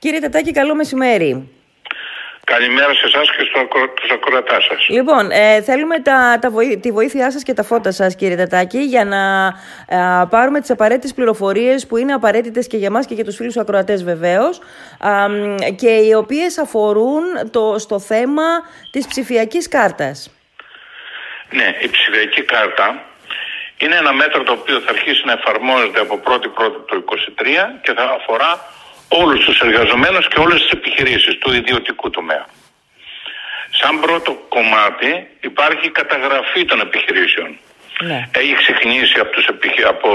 Κύριε Τετάκη, καλό μεσημέρι. Καλημέρα σε εσάς και στους ακροατάς σας. Λοιπόν, ε, θέλουμε τα, τα τη βοήθειά σας και τα φώτα σας, κύριε Τατάκη, για να ε, πάρουμε τις απαραίτητες πληροφορίες που είναι απαραίτητες και για εμά και για τους φίλους ακροατές βεβαίως και οι οποίες αφορούν το, στο θέμα της ψηφιακής κάρτας. Ναι, η ψηφιακή κάρτα είναι ένα μέτρο το οποίο θα αρχίσει να εφαρμόζεται από 1η Πρώτη του 2023 και θα αφορά όλους τους εργαζομένους και όλες τις επιχειρήσεις του ιδιωτικού τομέα. Σαν πρώτο κομμάτι υπάρχει η καταγραφή των επιχειρήσεων. Ναι. Έχει ξεκινήσει από τους, από,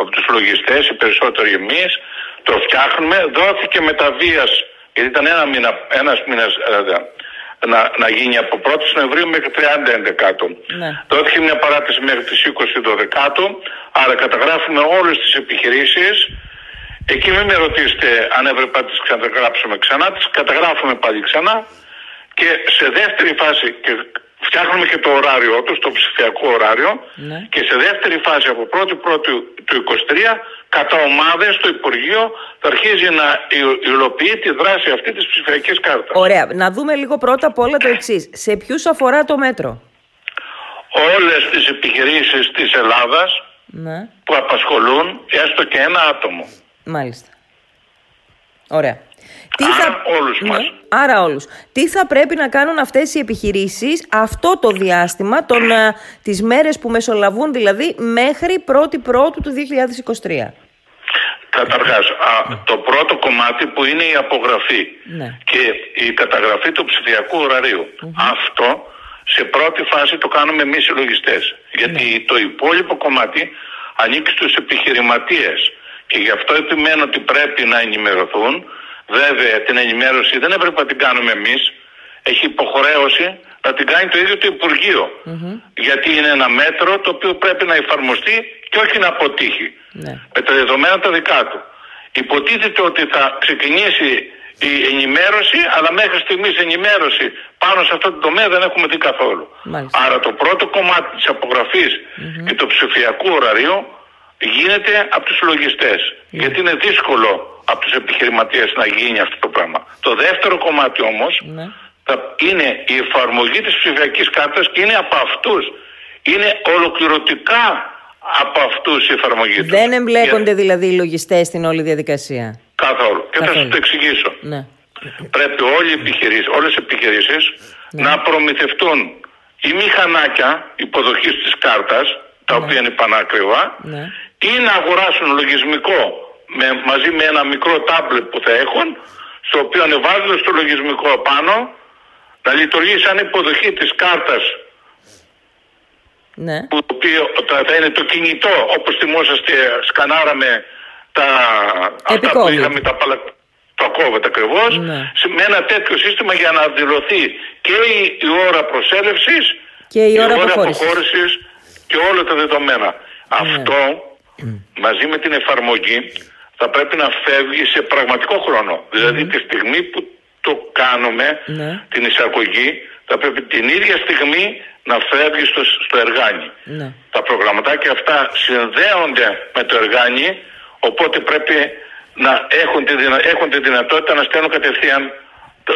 από τους λογιστές, οι περισσότεροι εμείς, το φτιάχνουμε, δόθηκε μεταβίας, γιατί ήταν ένα μήνα, ένας μήνας ε, να, να γίνει από 1η Νοεμβρίου μέχρι 30 Ενδεκάτου. Ναι. Δόθηκε μια παράτηση μέχρι τις 20 Δεκάτου, άρα καταγράφουμε όλες τις επιχειρήσεις, Εκεί μην με ρωτήσετε αν έπρεπε να τις καταγράψουμε ξανά, τις καταγράφουμε πάλι ξανά και σε δεύτερη φάση και φτιάχνουμε και το ωράριό τους, το ψηφιακό ωράριο ναι. και σε δεύτερη φάση από 1η Πρώτη του 23 κατά ομάδες το Υπουργείο θα αρχίζει να υλοποιεί τη δράση αυτή της ψηφιακής κάρτας. Ωραία. Να δούμε λίγο πρώτα απ' όλα το εξής. Σε ποιους αφορά το μέτρο; Όλες τις επιχειρήσεις της Ελλάδας ναι. που απασχολούν έστω και ένα άτομο. Μάλιστα. Ωραία. Τι άρα θα... όλους ναι, μας. Άρα όλους. Τι θα πρέπει να κάνουν αυτές οι επιχειρήσεις αυτό το διάστημα, τον, α, τις μέρες που μεσολαβούν δηλαδή μέχρι 1η Πρώτου του 2023. Καταρχάς, το πρώτο κομμάτι που είναι η απογραφή ναι. και η καταγραφή του ψηφιακού Αυτό σε πρώτη φάση το κάνουμε εμείς οι λογιστές. Γιατί ναι. το υπόλοιπο κομμάτι ανήκει στους επιχειρηματίες και γι' αυτό επιμένω ότι πρέπει να ενημερωθούν. Βέβαια την ενημέρωση δεν έπρεπε να την κάνουμε εμείς. Έχει υποχρέωση να την κάνει το ίδιο το υπουργειο Γιατί είναι ένα μέτρο το οποίο πρέπει να εφαρμοστεί και όχι να αποτύχει. Ναι. Με τα δεδομένα τα δικά του. Υποτίθεται ότι θα ξεκινήσει η ενημέρωση, αλλά μέχρι στιγμής ενημέρωση πάνω σε αυτό το τομέα δεν έχουμε δει καθόλου. Άρα το πρώτο κομμάτι της απογραφης και του ψηφιακού ωραρίου γίνεται από τους λογιστές. Ναι. Γιατί είναι δύσκολο από τους επιχειρηματίες να γίνει αυτό το πράγμα. Το δεύτερο κομμάτι όμως ναι. θα είναι η εφαρμογή της ψηφιακής κάρτας και είναι από αυτούς. Είναι ολοκληρωτικά από αυτούς η εφαρμογή τους. Δεν εμπλέκονται δηλαδή οι λογιστές στην όλη διαδικασία; Καθόλου. Και θα σας το εξηγήσω. Ναι. Πρέπει όλοι οι επιχειρήσεις, όλες οι επιχειρήσεις ναι. να προμηθευτούν οι μηχανάκια υποδοχής της κάρτας, τα οποία είναι πανάκριβα, ή να αγοράσουν λογισμικό με, μαζί με ένα μικρό τάμπλετ που θα έχουν, στο οποίο ανεβάζουν στο λογισμικό πάνω, να λειτουργεί σαν υποδοχή της κάρτας ναι. που το οποίο θα είναι το κινητό όπως θυμόσαστε σκανάραμε τα, αυτά που είχαμε τα παλα... το COVID ακριβώς, ναι. με ένα τέτοιο σύστημα για να δηλωθεί και η, η ώρα προσέλευσης και η ώρα, η ώρα αποχώρησης και όλα τα δεδομένα. Ναι. Αυτό μαζί με την εφαρμογή θα πρέπει να φεύγει σε πραγματικό χρόνο. Δηλαδή τη στιγμή που το κάνουμε, ναι. την εισαγωγή, θα πρέπει την ίδια στιγμή να φεύγει στο, στο εργάνι. Ναι. Τα προγραμματάκια αυτά συνδέονται με το εργάνι, οπότε πρέπει να έχουν τη, έχουν τη δυνατότητα να στέλνουν κατευθείαν το,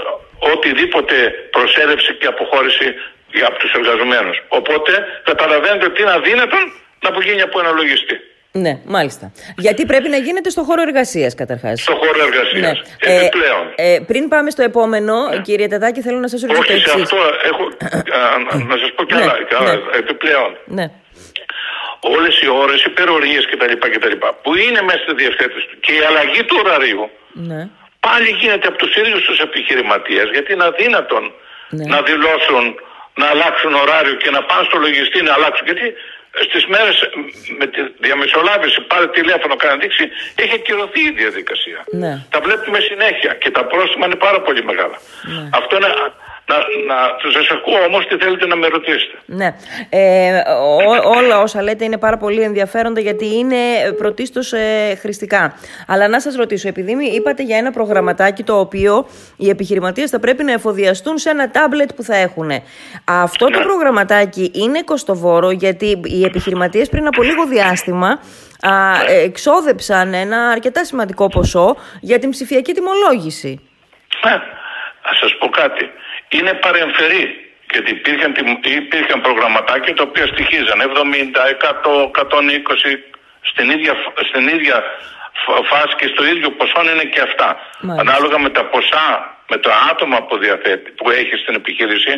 οτιδήποτε προσέλευση και αποχώρηση για τους εργαζομένους. Οπότε καταλαβαίνετε ότι είναι αδύνατον να απογίνει από ένα λογιστή. Ναι, μάλιστα. Γιατί πρέπει να γίνεται στο χώρο εργασίας, καταρχάς. Στο χώρο εργασίας. Ναι. Επιπλέον. Ε, ε, πριν πάμε στο επόμενο, ναι. κύριε Τετάκη, θέλω να σας ρωτήσω το εξής. Όχι, αυτό έχω. να σας πω κι άλλα. Ναι, ναι. Επιπλέον. Ναι. Όλες οι ώρες, οι υπερορίε κτλ, κτλ. που είναι μέσα στη διευθέτηση του και η αλλαγή του ωραρίου ναι. πάλι γίνεται από τους ίδιους τους επιχειρηματίες γιατί είναι αδύνατον ναι. να δηλώσουν να αλλάξουν ωράριο και να πάνε στο λογιστή να αλλάξουν. Γιατί στις μέρες με τη διαμεσολάβηση, πάρε τηλέφωνο, κάνει δείξει, έχει ακυρωθεί η διαδικασία. Ναι. Τα βλέπουμε συνέχεια και τα πρόστιμα είναι πάρα πολύ μεγάλα. Ναι. Αυτό είναι να, να σας ακούω όμως τι θέλετε να με ρωτήσετε. Ναι. Ε, όλα όσα λέτε είναι πάρα πολύ ενδιαφέροντα γιατί είναι πρωτίστως ε, χρηστικά. Αλλά να σας ρωτήσω, επειδή είπατε για ένα προγραμματάκι το οποίο οι επιχειρηματίες θα πρέπει να εφοδιαστούν σε ένα τάμπλετ που θα έχουν. Αυτό το ναι. προγραμματάκι είναι κοστοβόρο γιατί οι επιχειρηματίες πριν από λίγο διάστημα α, ναι. εξόδεψαν ένα αρκετά σημαντικό ποσό για την ψηφιακή τιμολόγηση. Ναι, ας σας πω κάτι είναι παρεμφερή. Γιατί υπήρχαν, υπήρχαν προγραμματάκια τα οποία στοιχίζαν 70, 100, 120 στην ίδια, στην ίδια φάση και στο ίδιο ποσό είναι και αυτά. Ανάλογα με τα ποσά, με το άτομα που, διαθέτει, που έχει στην επιχείρηση,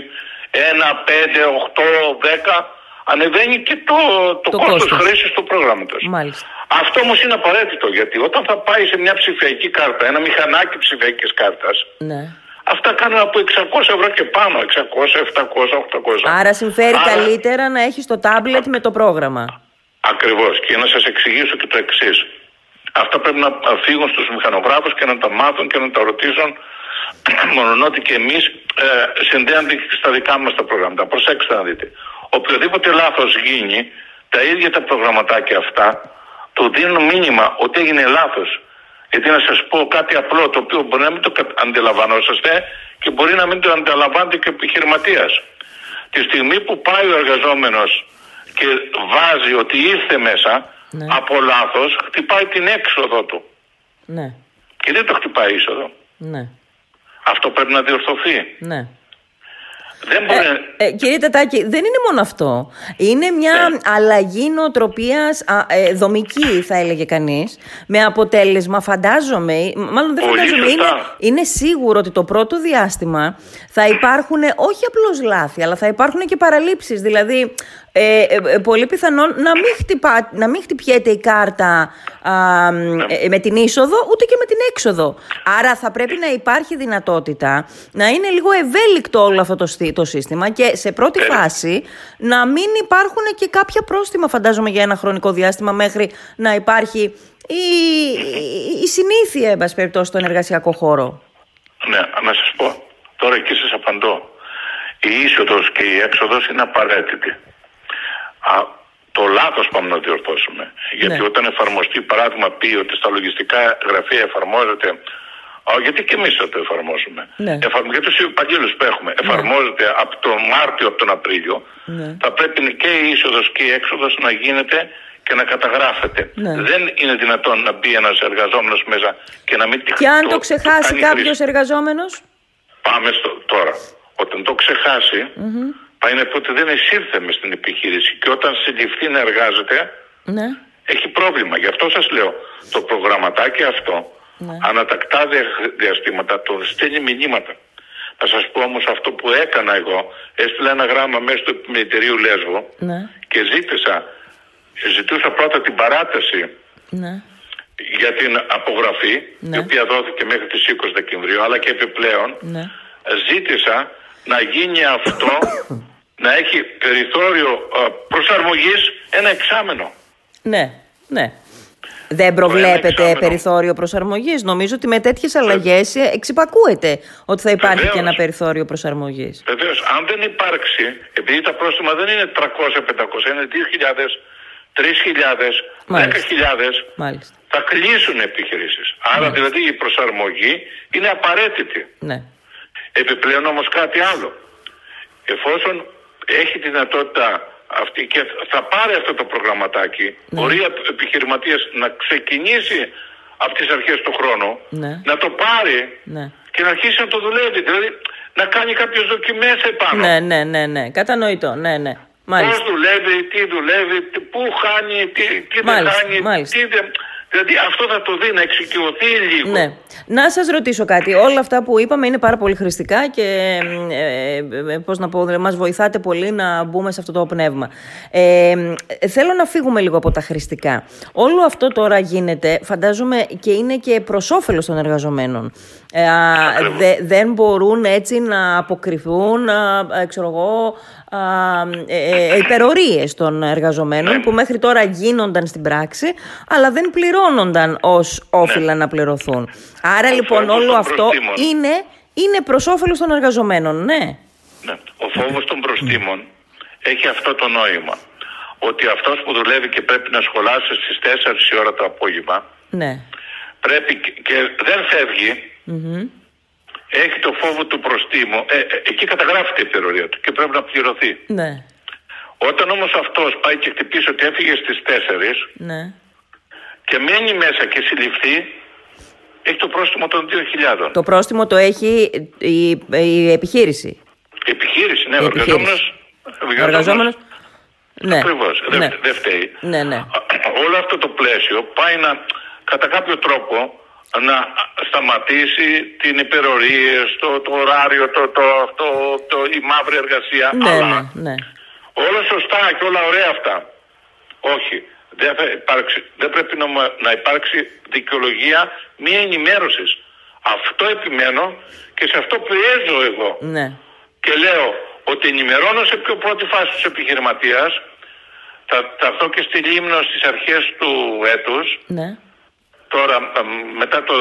1, 5, 8, 10, ανεβαίνει και το, το, το κόστος, κόστος χρήσης του πρόγραμματος. Αυτό όμως είναι απαραίτητο γιατί όταν θα πάει σε μια ψηφιακή κάρτα, ένα μηχανάκι ψηφιακής κάρτας, ναι. Αυτά κάνουν από 600 ευρώ και πάνω, 600, 700, 800. Άρα συμφέρει καλύτερα να έχεις το τάμπλετ με το πρόγραμμα. Ακριβώς. Και να σας εξηγήσω και το εξής. Αυτά πρέπει να φύγουν στους μηχανογράφους και να τα μάθουν και να τα ρωτήσουν. Μόνο ότι και εμείς ε, συνδέονται στα δικά μας τα προγράμματα. Προσέξτε να δείτε. Οποιοδήποτε λάθος γίνει, τα ίδια τα προγραμματάκια αυτά του δίνουν μήνυμα ότι έγινε λάθος. Γιατί να σας πω κάτι απλό το οποίο μπορεί να μην το αντιλαμβανόσαστε και μπορεί να μην το αντιλαμβάνεται και ο επιχειρηματίας. Τη στιγμή που πάει ο εργαζόμενος και βάζει ότι ήρθε μέσα ναι. από λάθος, χτυπάει την έξοδο του. Ναι. Και δεν το χτυπάει είσοδο. Ναι. Αυτό πρέπει να διορθωθεί. Ναι. Δεν μπορεί... ε, ε, κύριε Τετάκη, δεν είναι μόνο αυτό. Είναι μια ε. αλλαγή νοοτροπίας ε, δομική, θα έλεγε κανείς. Με αποτέλεσμα, φαντάζομαι, μάλλον δεν φαντάζομαι, είναι, είναι σίγουρο ότι το πρώτο διάστημα θα υπάρχουν όχι απλώς λάθη, αλλά θα υπάρχουν και παραλήψεις. Δηλαδή, ε, ε, ε, πολύ πιθανόν να μην, χτυπά, να μην χτυπιέται η κάρτα ε, με την είσοδο ούτε και με την έξοδο. Άρα θα πρέπει να υπάρχει δυνατότητα να είναι λίγο ευέλικτο όλο αυτό το, το σύστημα και σε πρώτη φάση να μην υπάρχουν και κάποια πρόστιμα φαντάζομαι για ένα χρονικό διάστημα μέχρι να υπάρχει η, η συνήθεια εν περιπτώσει στον εργασιακό χώρο. Ναι, να σας πω. Τώρα εκεί σας απαντώ. Η είσοδος και η έξοδος είναι απαραίτητη α, το λάθος πάμε να διορθώσουμε. Γιατί ναι. όταν εφαρμοστεί, παράδειγμα, πει ότι στα λογιστικά γραφεία εφαρμόζεται. Α, γιατί και εμείς θα το εφαρμόσουμε. Ναι. Εφαρμο... Για τους υπαλλήλους που έχουμε. Ναι. Εφαρμόζεται από τον Μάρτιο, από τον Απρίλιο. Ναι. Θα πρέπει και η είσοδος και η έξοδος να γίνεται και να καταγράφεται. Ναι. Δεν είναι δυνατόν να μπει ένας εργαζόμενος μέσα και να μην τη Και αν το, ξεχάσει κάποιος εργαζόμενος; Πάμε στο τώρα. Όταν το ξεχάσει, πάει να πει ότι δεν εισήλθε μες στην επιχείρηση και όταν συλληφθεί να εργάζεται ναι. έχει πρόβλημα. Γι' αυτό σας λέω το προγραμματάκι αυτό ναι. ανατακτά διαστήματα το στέλνει μηνύματα. Να σας πω όμως αυτό που έκανα εγώ έστειλα ένα γράμμα μέσα του επιμελητηρίου Λέσβο ναι. και ζήτησα ζητούσα πρώτα την παράταση ναι. για την απογραφή η οποία δόθηκε μέχρι τις 20 Δεκεμβρίου αλλά και επιπλέον ζήτησα να γίνει αυτό να έχει περιθώριο προσαρμογής ένα εξάμενο. Ναι, ναι. Δεν προβλέπετε περιθώριο προσαρμογής. Νομίζω ότι με τέτοιες αλλαγές εξυπακούεται ότι θα υπάρχει Βεβαίως. και ένα περιθώριο προσαρμογής. Βεβαίως. Αν δεν υπάρξει, επειδή τα πρόστιμα δεν είναι 300-500, είναι 2.000, 3.000, 10.000, θα κλείσουν επιχειρήσεις. Άρα δηλαδή η προσαρμογή είναι απαραίτητη. Ναι. Επιπλέον όμως κάτι άλλο. Εφόσον έχει τη δυνατότητα αυτή και θα πάρει αυτό το προγραμματάκι, ναι. μπορεί ο επιχειρηματίας να ξεκινήσει από τις αρχές του χρόνου, ναι. να το πάρει ναι. και να αρχίσει να το δουλεύει. Δηλαδή να κάνει κάποιες δοκιμές επάνω. Ναι, ναι, ναι, ναι. Κατανοητό, ναι, ναι. Μάλιστα. Πώς δουλεύει, τι δουλεύει, πού χάνει, τι, τι δεν χάνει, μάλιστα. τι δεν... Δηλαδή αυτό θα το δει να εξοικειωθεί λίγο. Ναι. Να σας ρωτήσω κάτι. Όλα αυτά που είπαμε είναι πάρα πολύ χρηστικά και ε, ε, πώς να πω, μας βοηθάτε πολύ να μπούμε σε αυτό το πνεύμα. Ε, θέλω να φύγουμε λίγο από τα χρηστικά. Όλο αυτό τώρα γίνεται, φαντάζομαι και είναι και προς όφελος των εργαζομένων. Ε, δε, δεν μπορούν έτσι να αποκριθούν, ε, ξέρω εγώ, ε, υπερορίες των εργαζομένων που μέχρι τώρα γίνονταν στην πράξη αλλά δεν πληρώνονταν ως όφυλα να πληρωθούν. Άρα λοιπόν όλο αυτό είναι είναι προς όφελος των εργαζομένων, ναι. ναι. Ο φόβος των προστήμων έχει αυτό το νόημα. Ότι αυτός που δουλεύει και πρέπει να σχολάσει στις 4 η ώρα το απόγευμα. Ναι. Πρέπει και δεν φευγει Έχει το φόβο του προστήμου. Ε, ε, εκεί καταγράφεται η περιορία του και πρέπει να πληρωθεί. Ναι. Όταν όμως αυτός πάει και χτυπήσει ότι έφυγε στις 4 ναι. και μένει μέσα και συλληφθεί, έχει το πρόστιμο των 2.000. Το πρόστιμο το έχει η, η επιχείρηση. Η επιχείρηση, ναι. Η ο εργαζόμενος, εργαζόμενος, ναι. Ακριβώς, δεν ναι. δε φταίει. Ναι, ναι. Όλο αυτό το πλαίσιο πάει να, κατά κάποιο τρόπο, να σταματήσει την υπερορία, το, το ωράριο, το, το, το, το, η μαύρη εργασία. Ναι, αλλά ναι, ναι. Όλα σωστά και όλα ωραία αυτά. Όχι. Δεν, δεν πρέπει να, να υπάρξει δικαιολογία μη ενημέρωσης. Αυτό επιμένω και σε αυτό πιέζω εγώ. Ναι. Και λέω ότι ενημερώνω σε πιο πρώτη φάση τους επιχειρηματίας. Θα, θα έρθω και στη Λίμνο στις αρχές του έτους. Ναι. Τώρα μετά το,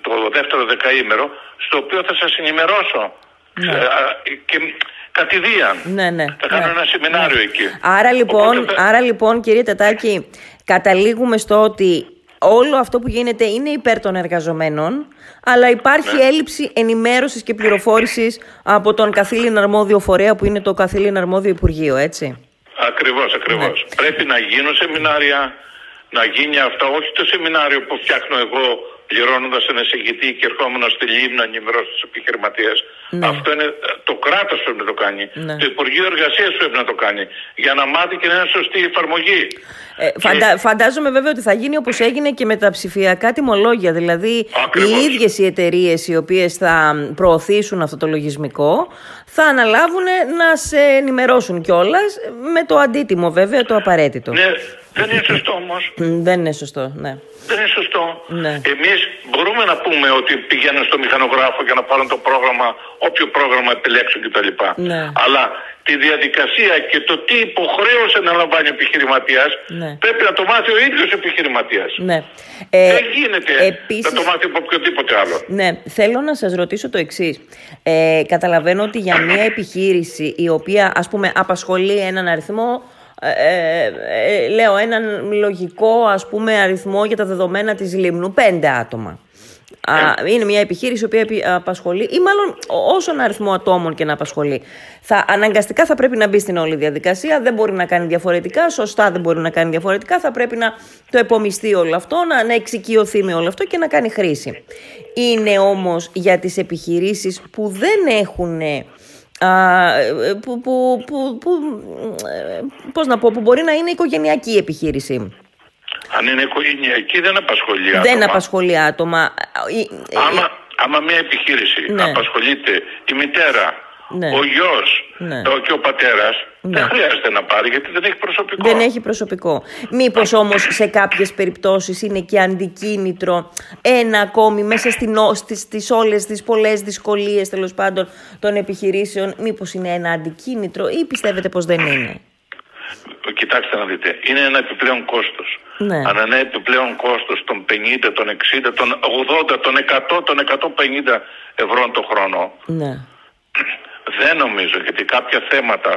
το δεύτερο δεκαήμερο στο οποίο θα σας ενημερώσω. Ναι. Ε, και κατηδίαν. Ναι, ναι. Θα κάνω ναι. ένα σεμινάριο ναι. εκεί. Άρα λοιπόν, άρα λοιπόν κύριε Τετάκη, καταλήγουμε στο ότι όλο αυτό που γίνεται είναι υπέρ των εργαζομένων, αλλά υπάρχει ναι. έλλειψη ενημέρωσης και πληροφόρησης από τον καθήλυνα αρμόδιο φορέα που είναι το καθήλυνα αρμόδιο Υπουργείο, έτσι; Ακριβώς, ακριβώς. Ναι. Πρέπει να γίνουν σεμινάρια, να γίνει αυτό, όχι το σεμινάριο που φτιάχνω εγώ πληρώνοντας ένα εισηγητή και ερχόμενο στη Λίμνη να ενημερώσει τους επιχειρηματίες. Ναι. Αυτό είναι το κράτος πρέπει να το κάνει. Ναι. Το Υπουργείο Εργασίας πρέπει να το κάνει. Για να μάθει και να είναι σωστή η εφαρμογή. Ε, φαντα, Φαντάζομαι βέβαια ότι θα γίνει όπως έγινε και με τα ψηφιακά τιμολόγια. Δηλαδή Ακριβώς. οι ίδιες οι εταιρείες οι οποίες θα προωθήσουν αυτό το λογισμικό θα αναλάβουν να σε ενημερώσουν κιόλας με το αντίτιμο βέβαια το απαραίτητο. Ναι, δεν είναι σωστό όμως. δεν είναι σωστό, ναι. Δεν είναι σωστό. Ναι. Εμείς μπορούμε να πούμε ότι πηγαίνουν στο μηχανογράφο για να πάρουν το πρόγραμμα, όποιο πρόγραμμα επιλέξουν κτλ. Ναι. Αλλά τη διαδικασία και το τι υποχρέωσε να λαμβάνει ο επιχειρηματίας ναι. πρέπει να το μάθει ο ίδιος επιχειρηματίας. Ναι. Ε, Δεν γίνεται επίσης... να το μάθει από οποιοδήποτε άλλο. Ναι, θέλω να σας ρωτήσω το εξής. Ε, καταλαβαίνω ότι για μια επιχείρηση η οποία ας πούμε απασχολεί έναν αριθμό ε, ε, λέω έναν λογικό ας πούμε αριθμό για τα δεδομένα της Λίμνου, πέντε άτομα. Α, είναι μια επιχείρηση η οποία απασχολεί ή μάλλον όσον αριθμό ατόμων και να απασχολεί. Θα, αναγκαστικά θα πρέπει να μπει στην όλη διαδικασία, δεν μπορεί να κάνει διαφορετικά, σωστά δεν μπορεί να κάνει διαφορετικά, θα πρέπει να το επομιστεί όλο αυτό, να, να εξοικειωθεί με όλο αυτό και να κάνει χρήση. Είναι όμως για τις επιχειρήσεις που δεν έχουν που, που, που, που, πώς να πω, που μπορεί να είναι οικογενειακή επιχείρηση. Αν είναι οικογενειακή δεν απασχολεί άτομα. Δεν απασχολεί άτομα. Άμα, άμα μια επιχείρηση ναι. απασχολείται η μητέρα, ναι. ο γιος ναι. και ο πατέρας, ναι. δεν χρειάζεται να πάρει γιατί δεν έχει προσωπικό. Δεν έχει προσωπικό. Μήπως όμως σε κάποιες περιπτώσεις είναι και αντικίνητρο ένα ακόμη μέσα στην, στις, στις όλες τις πολλές δυσκολίες τέλος πάντων των επιχειρήσεων. Μήπως είναι ένα αντικίνητρο ή πιστεύετε πως δεν είναι; Κοιτάξτε να δείτε, είναι ένα επιπλέον κόστος. Ναι. Αν ένα επιπλέον κόστος των 50, των 60, των 80, των 100, των 150 ευρώ το χρόνο. Ναι. Δεν νομίζω γιατί κάποια θέματα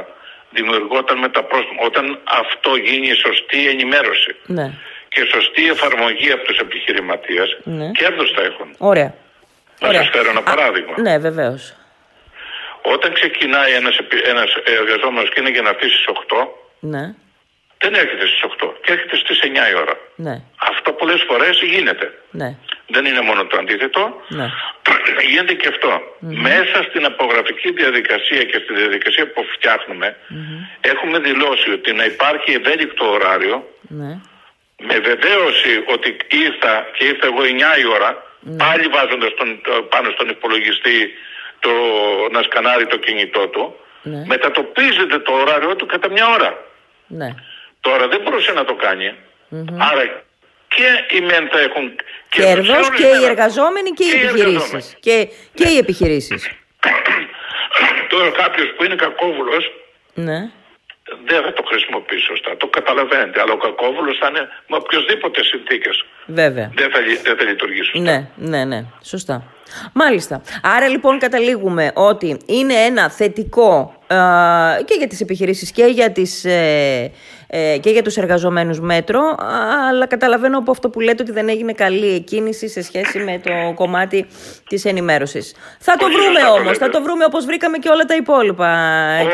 δημιουργόταν με τα πρόστιμα. Όταν αυτό γίνει η σωστή ενημέρωση ναι. και σωστή εφαρμογή από τους επιχειρηματίες, ναι. κέρδος θα έχουν. Ωραία. Να σας φέρω ένα παράδειγμα. Α, ναι, βεβαίως. Όταν ξεκινάει ένας, ένας εργαζόμενος και είναι για να αφήσει στις 8, ναι. δεν έρχεται στις 8 και έρχεται στις 9 η ώρα. Ναι. Αυτό πολλές φορές γίνεται. Ναι. Δεν είναι μόνο το αντίθετο. Ναι. Γίνεται και αυτό. Μέσα στην απογραφική διαδικασία και στη διαδικασία που φτιάχνουμε έχουμε δηλώσει ότι να υπάρχει ευέλικτο ωράριο ναι. με βεβαίωση ότι ήρθα και ήρθα εγώ 9 η ώρα πάλι βάζοντας τον, πάνω στον υπολογιστή το, να σκανάρει το κινητό του ναι. μετατοπίζεται το ωράριο του κατά μια ώρα. Ναι. Τώρα δεν μπορούσε να το κάνει. Άρα και οι μεν θα έχουν κέρδος και οι εργαζόμενοι και, και οι επιχειρήσεις. Και, και οι επιχειρήσεις. Τώρα κάποιος που είναι κακόβουλος. Ναι. Δεν θα το χρησιμοποιήσει σωστά. Το καταλαβαίνετε. Αλλά ο κακόβουλος θα είναι με οποιοδήποτε συνθήκες. Βέβαια. Δεν θα, δεν θα λειτουργήσει Ναι, ναι, ναι. Σωστά. Μάλιστα. Άρα λοιπόν καταλήγουμε ότι είναι ένα θετικό και για τις επιχειρήσεις και για, τις, ε, ε, και για τους εργαζομένους μέτρο αλλά καταλαβαίνω από αυτό που λέτε ότι δεν έγινε καλή εκκίνηση σε σχέση με το κομμάτι της ενημέρωσης. Θα το βρούμε όμως, θα το βρούμε όπως βρήκαμε και όλα τα υπόλοιπα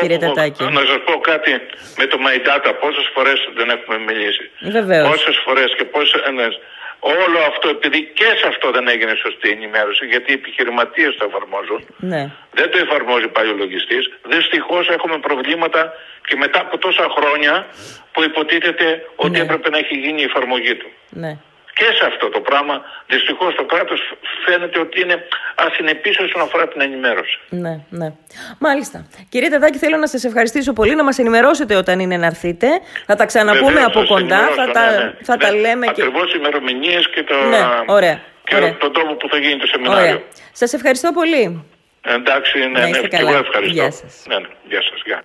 κύριε Τατάκη. Να σας πω κάτι με το MyData, πόσες φορές δεν έχουμε μιλήσει. Βεβαίως. Πόσες φορές και πόσες... Όλο αυτό, επειδή και σε αυτό δεν έγινε σωστή ενημέρωση, γιατί οι επιχειρηματίες το εφαρμόζουν, ναι. δεν το εφαρμόζει πάλι ο λογιστής. Δυστυχώς έχουμε προβλήματα και μετά από τόσα χρόνια που υποτίθεται ότι ναι. έπρεπε να έχει γίνει η εφαρμογή του. Ναι και σε αυτό το πράγμα δυστυχώς το κράτος φαίνεται ότι είναι ασυνεπής όσον αφορά την ενημέρωση. Ναι, ναι. Μάλιστα. Κύριε Τεδάκη, θέλω να σας ευχαριστήσω πολύ να μας ενημερώσετε όταν είναι να έρθετε. Θα τα ξαναπούμε Βεβαίως, από κοντά. Θα, τα, ναι, ναι. θα τα ναι, λέμε και. Ακριβώς ημερομηνίες και, το... ναι, ωραία, και ωραία. τον τρόπο που θα γίνει το σεμινάριο. Σας ευχαριστώ πολύ. Εντάξει, ναι, ναι, ναι, και εγώ ευχαριστώ. Γεια σας. Ναι, ναι, γεια σας, γεια.